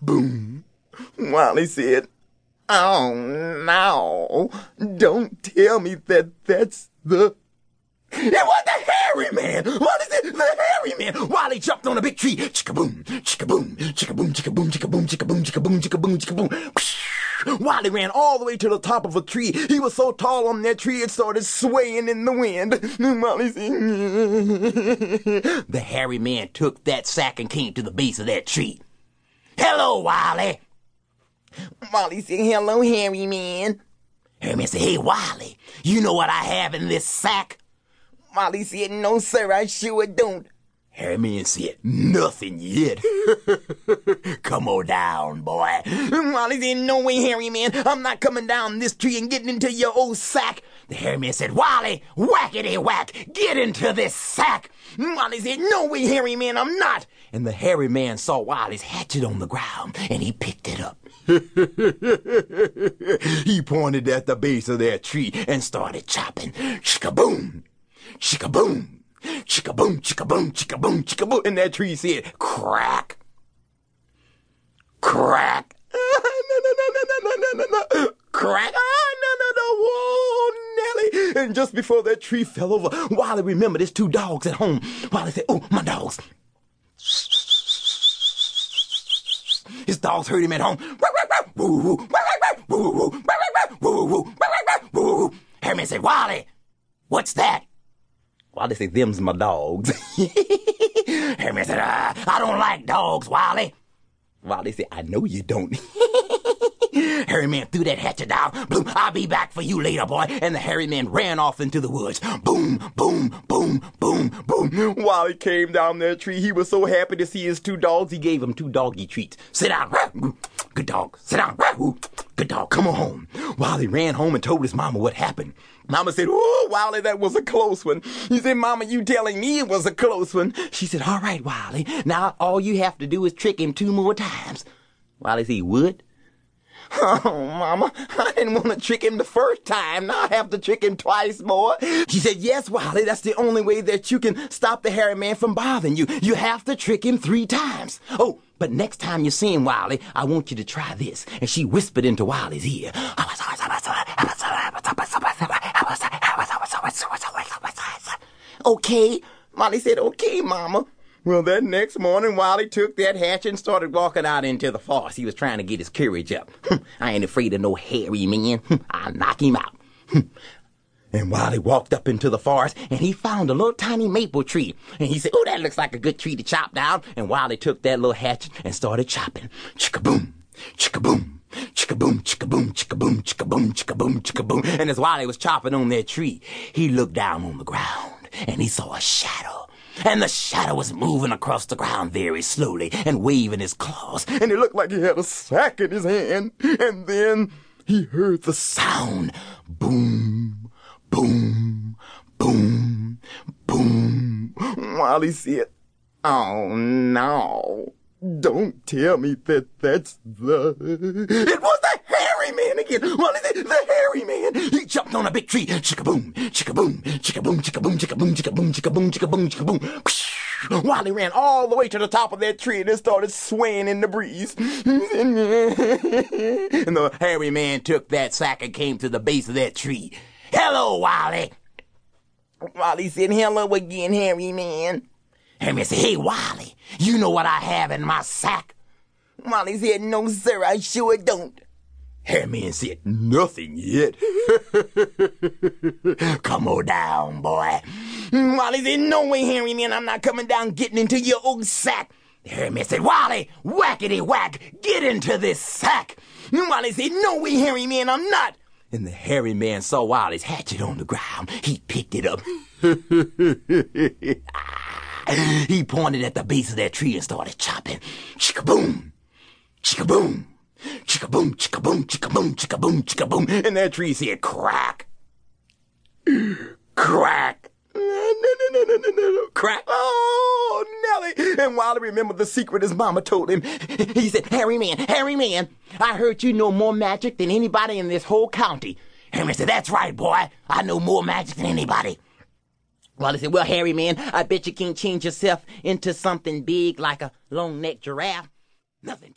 Boom. Wally said, Oh no, don't tell me that that's the it was the hairy man! What is it? The hairy man! Wally jumped on a big tree. Chicka boom, chicka boom, chicka boom, chicka boom, chicka boom, chicka boom, chicka boom, chicka boom, chicka boom. Wally ran all the way to the top of a tree. He was so tall on that tree it started swaying in the wind. Wally said, The hairy man took that sack and came to the base of that tree. Hello, Wally! Wally said, Hello, hairy man. Hairy man said, Hey, Wally, you know what I have in this sack? Wally said, No, sir, I sure don't. Hairy Man said, Nothing yet. Come on down, boy. Wally said, No way, Hairy Man. I'm not coming down this tree and getting into your old sack. The Hairy Man said, Wally, whackety whack, get into this sack. Wally said, No way, Hairy Man, I'm not. And the hairy man saw Wally's hatchet on the ground and he picked it up. he pointed at the base of that tree and started chopping. Chicka-boom! Chicka-boom, chicka-boom. And that tree said, crack. Crack. no, no, no, no, no, no, no, no. Crack. Ah, no, no, no. Whoa, Nelly. And just before that tree fell over, Wally remembered his two dogs at home. Wally said, oh, my dogs. His dogs heard him at home. Hairy man said, Wally, what's that? Wally said, them's my dogs. Hairy man said, ah, I don't like dogs, Wally. Wally said, I know you don't. Hairy Man threw that hatchet down. Boom, I'll be back for you later, boy. And the Hairy Man ran off into the woods. Boom, boom, boom, boom, boom. While he came down that tree, he was so happy to see his two dogs, he gave them two doggy treats. Sit down. Good dog. Sit down. Good dog. Come on home. Wally ran home and told his mama what happened. Mama said, Oh, Wally, that was a close one. He said, Mama, you telling me it was a close one. She said, All right, Wally. Now all you have to do is trick him two more times. Wally said, Would? Oh, Mama, I didn't want to trick him the first time. Now I have to trick him twice more. She said, Yes, Wally, that's the only way that you can stop the hairy man from bothering you. You have to trick him three times. Oh, but next time you see him, Wally, I want you to try this. And she whispered into Wally's ear. Okay. Molly said, okay, Mama. Well, that next morning, Wally took that hatchet and started walking out into the forest. He was trying to get his courage up. I ain't afraid of no hairy man. I'll knock him out. And Wally walked up into the forest and he found a little tiny maple tree. And he said, Oh, that looks like a good tree to chop down. And Wally took that little hatchet and started chopping. Chicka boom, chicka boom, chicka boom, chicka boom, chicka boom, chicka boom, chicka boom, chicka boom. And as Wally was chopping on that tree, he looked down on the ground and he saw a shadow. And the shadow was moving across the ground very slowly and waving his claws. And it looked like he had a sack in his hand. And then he heard the sound. Boom, boom, boom, boom. Wally said, Oh no. Don't tell me that that's the. It was man again. Wally said, the hairy man. He jumped on a big tree. Chicka boom, chicka boom, chicka boom, chicka boom, chicka boom, chicka boom, chicka boom, chicka boom, chicka boom. Wally ran all the way to the top of that tree and it started swaying in the breeze. and the hairy man took that sack and came to the base of that tree. Hello, Wally. Wally said, hello again, hairy man. Hairy man said, hey, Wally, you know what I have in my sack? Wally said, no, sir, I sure don't. Hairy man said, nothing yet. Come on down, boy. Wally said, no way, hairy man, I'm not coming down getting into your old sack. The hairy man said, Wally, whackety whack, get into this sack. Wally said, no way, hairy man, I'm not. And the hairy man saw Wally's hatchet on the ground. He picked it up. he pointed at the base of that tree and started chopping. Chicka boom, chicka boom, chicka boom, chicka boom, chicka boom, chicka boom, chicka boom. And that tree said crack, crack. No, no, no, no, no, no, crack. Oh, Nelly. And Wally remembered the secret his mama told him. He said, Hairy Man, Hairy Man, I heard you know more magic than anybody in this whole county. Harry said, that's right, boy. I know more magic than anybody. Wally said, well, Hairy Man, I bet you can't change yourself into something big like a long-necked giraffe. Nothing.